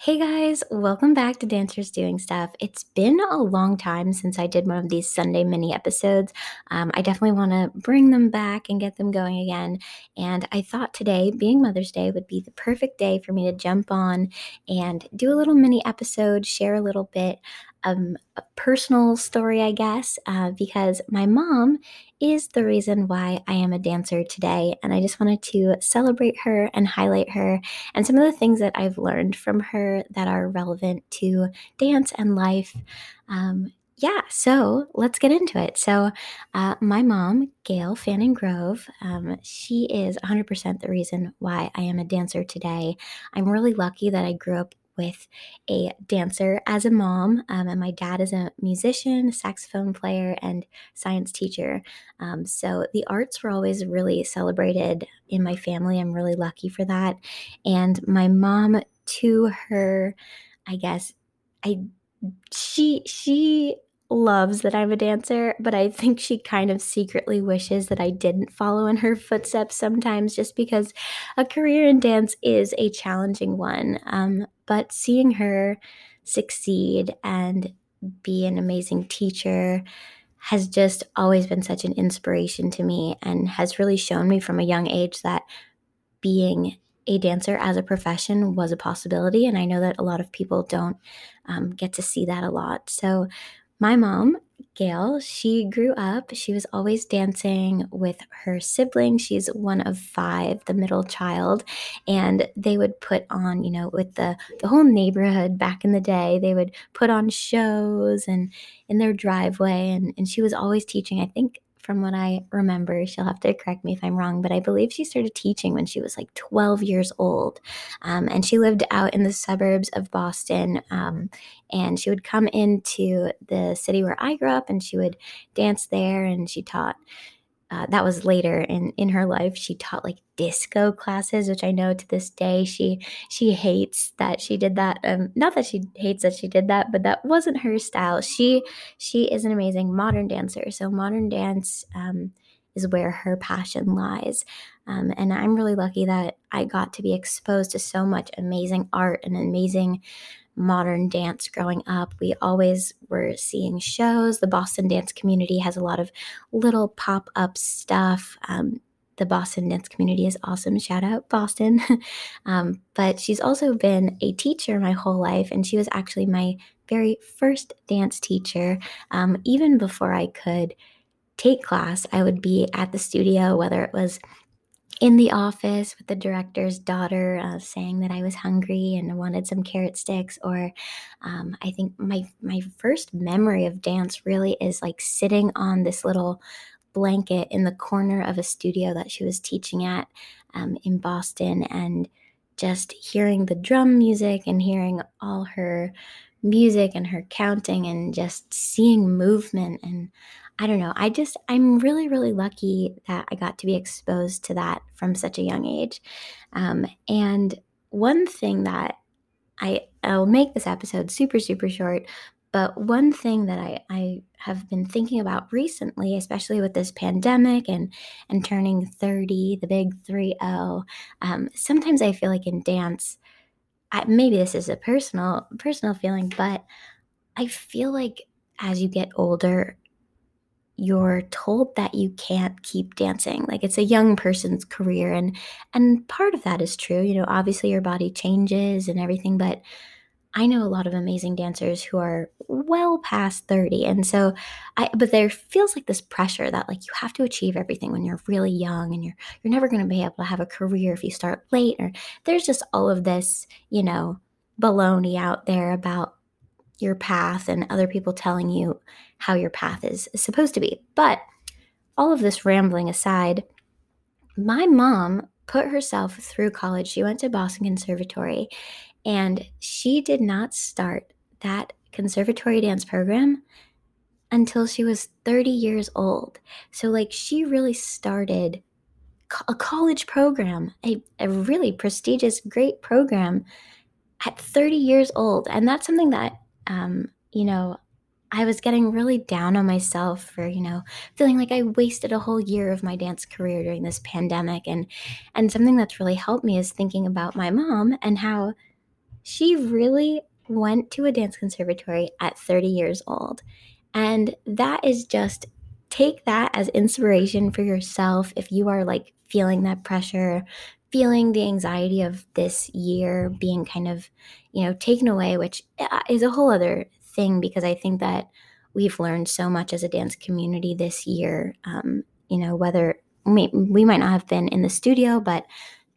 Hey guys, welcome back to Dancers Doing Stuff. It's been a long time since I did one of these Sunday mini episodes. Um, I definitely want to bring them back and get them going again. And I thought today, being Mother's Day, would be the perfect day for me to jump on and do a little mini episode, share a little bit um, a personal story, I guess, uh, because my mom is the reason why I am a dancer today. And I just wanted to celebrate her and highlight her and some of the things that I've learned from her that are relevant to dance and life. Um, yeah, so let's get into it. So, uh, my mom, Gail Fanning Grove, um, she is 100% the reason why I am a dancer today. I'm really lucky that I grew up with a dancer as a mom, um, and my dad is a musician, saxophone player, and science teacher. Um, so the arts were always really celebrated in my family. I'm really lucky for that. And my mom, to her, I guess, I she she loves that I'm a dancer, but I think she kind of secretly wishes that I didn't follow in her footsteps sometimes just because a career in dance is a challenging one. Um, but seeing her succeed and be an amazing teacher has just always been such an inspiration to me and has really shown me from a young age that being a dancer as a profession was a possibility. And I know that a lot of people don't um, get to see that a lot. So my mom, Gail, she grew up, she was always dancing with her siblings. She's one of five, the middle child. And they would put on, you know, with the, the whole neighborhood back in the day, they would put on shows and in their driveway. And, and she was always teaching, I think, from what I remember. She'll have to correct me if I'm wrong, but I believe she started teaching when she was like 12 years old. Um, and she lived out in the suburbs of Boston. Um, and she would come into the city where I grew up and she would dance there and she taught uh, that was later in in her life. She taught like disco classes which i know to this day she she hates that she did that. Um not that she hates that she did that but that wasn't her style. She she is an amazing modern dancer. So modern dance um is where her passion lies um, and i'm really lucky that i got to be exposed to so much amazing art and amazing modern dance growing up. We always were seeing shows. The Boston dance community has a lot of little pop up stuff. Um, the Boston dance community is awesome. Shout out Boston. um, but she's also been a teacher my whole life, and she was actually my very first dance teacher. Um, even before I could take class, I would be at the studio, whether it was in the office with the director's daughter uh, saying that I was hungry and wanted some carrot sticks. Or um, I think my my first memory of dance really is like sitting on this little blanket in the corner of a studio that she was teaching at um, in Boston and just hearing the drum music and hearing all her music and her counting and just seeing movement and I don't know. I just, I'm really, really lucky that I got to be exposed to that from such a young age. Um, and one thing that I, I'll make this episode super, super short, but one thing that I, I have been thinking about recently, especially with this pandemic and, and turning 30, the big 3 0, um, sometimes I feel like in dance, I, maybe this is a personal personal feeling, but I feel like as you get older, you're told that you can't keep dancing. Like it's a young person's career and and part of that is true you know obviously your body changes and everything but i know a lot of amazing dancers who are well past 30 and so i but there feels like this pressure that like you have to achieve everything when you're really young and you're you're never going to be able to have a career if you start late or there's just all of this you know baloney out there about your path and other people telling you how your path is, is supposed to be. But all of this rambling aside, my mom put herself through college. She went to Boston Conservatory and she did not start that conservatory dance program until she was 30 years old. So, like, she really started a college program, a, a really prestigious, great program at 30 years old. And that's something that um, you know, I was getting really down on myself for, you know, feeling like I wasted a whole year of my dance career during this pandemic and and something that's really helped me is thinking about my mom and how she really went to a dance conservatory at 30 years old. And that is just take that as inspiration for yourself if you are like feeling that pressure, feeling the anxiety of this year being kind of, you know, taken away, which uh, is a whole other thing because I think that we've learned so much as a dance community this year. Um, you know, whether we, we might not have been in the studio, but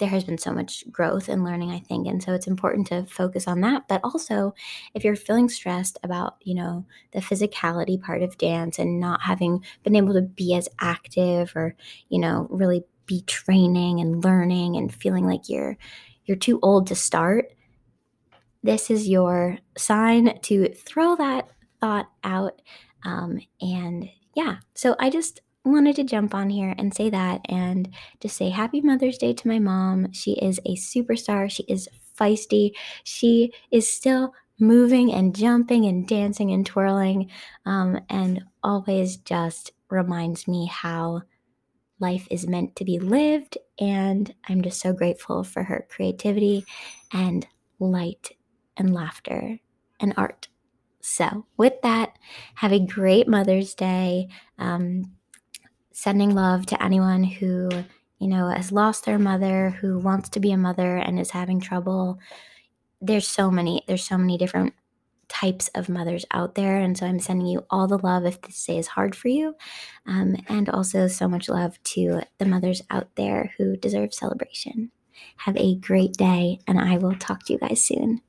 there has been so much growth and learning, I think. And so it's important to focus on that. But also, if you're feeling stressed about, you know, the physicality part of dance and not having been able to be as active or, you know, really be training and learning and feeling like you're you're too old to start, this is your sign to throw that thought out. Um, and yeah, so I just wanted to jump on here and say that and just say happy Mother's Day to my mom. She is a superstar. She is feisty. She is still moving and jumping and dancing and twirling um, and always just reminds me how life is meant to be lived. And I'm just so grateful for her creativity and light and laughter and art. So, with that, have a great Mother's Day. Um, sending love to anyone who, you know, has lost their mother, who wants to be a mother and is having trouble. There's so many, there's so many different types of mothers out there. And so I'm sending you all the love if this day is hard for you. Um, and also so much love to the mothers out there who deserve celebration. Have a great day, and I will talk to you guys soon.